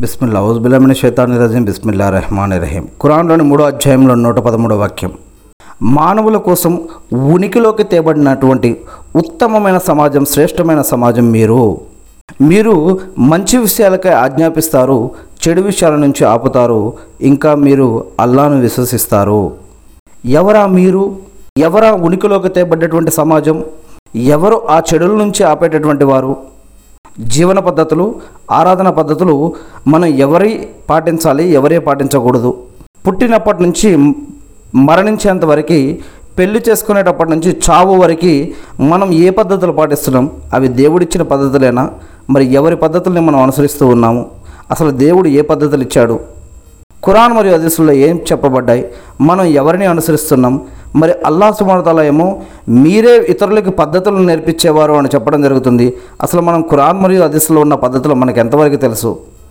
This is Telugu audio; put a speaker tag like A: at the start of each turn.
A: బిస్మిల్లా ఔజ్బిల్లమిన శైతాని రజీం బిస్మిల్లా రెహమాన్ రహీం. ఖురాన్లోని మూడో అధ్యాయంలో నూట పదమూడో వాక్యం. మానవుల కోసం ఉనికిలోకి తేబడినటువంటి ఉత్తమమైన సమాజం శ్రేష్టమైన సమాజం మీరు. మీరు మంచి విషయాలకై ఆజ్ఞాపిస్తారు చెడు విషయాల నుంచి ఆపుతారు ఇంకా మీరు అల్లాను విశ్వసిస్తారు. ఎవరా మీరు? ఎవరా ఉనికిలోకి తేబడ్డటువంటి సమాజం? ఎవరు ఆ చెడుల నుంచి ఆపేటటువంటి వారు? జీవన పద్ధతులు ఆరాధన పద్ధతులు మనం ఎవరి పాటించాలి ఎవరే పాటించకూడదు. పుట్టినప్పటి నుంచి మరణించేంత వరకు పెళ్ళి చేసుకునేటప్పటి నుంచి చావు వరకు మనం ఏ పద్ధతులు పాటిస్తున్నాం? అవి దేవుడిచ్చిన పద్ధతులేనా? మరి ఎవరి పద్ధతుల్ని మనం అనుసరిస్తూ ఉన్నాము? అసలు దేవుడు ఏ పద్ధతులు ఇచ్చాడు? ఖురాన్ మరియు అదీసుల్లో ఏం చెప్పబడ్డాయి? మనం ఎవరిని అనుసరిస్తున్నాం? మరి అల్లా సుమార్తల ఏమో మీరే ఇతరులకి పద్ధతులను నేర్పించేవారు అని చెప్పడం జరుగుతుంది. అసలు మనం ఖురాన్ మరియు హదీసులో ఉన్న పద్ధతులు మనకు ఎంతవరకు తెలుసు?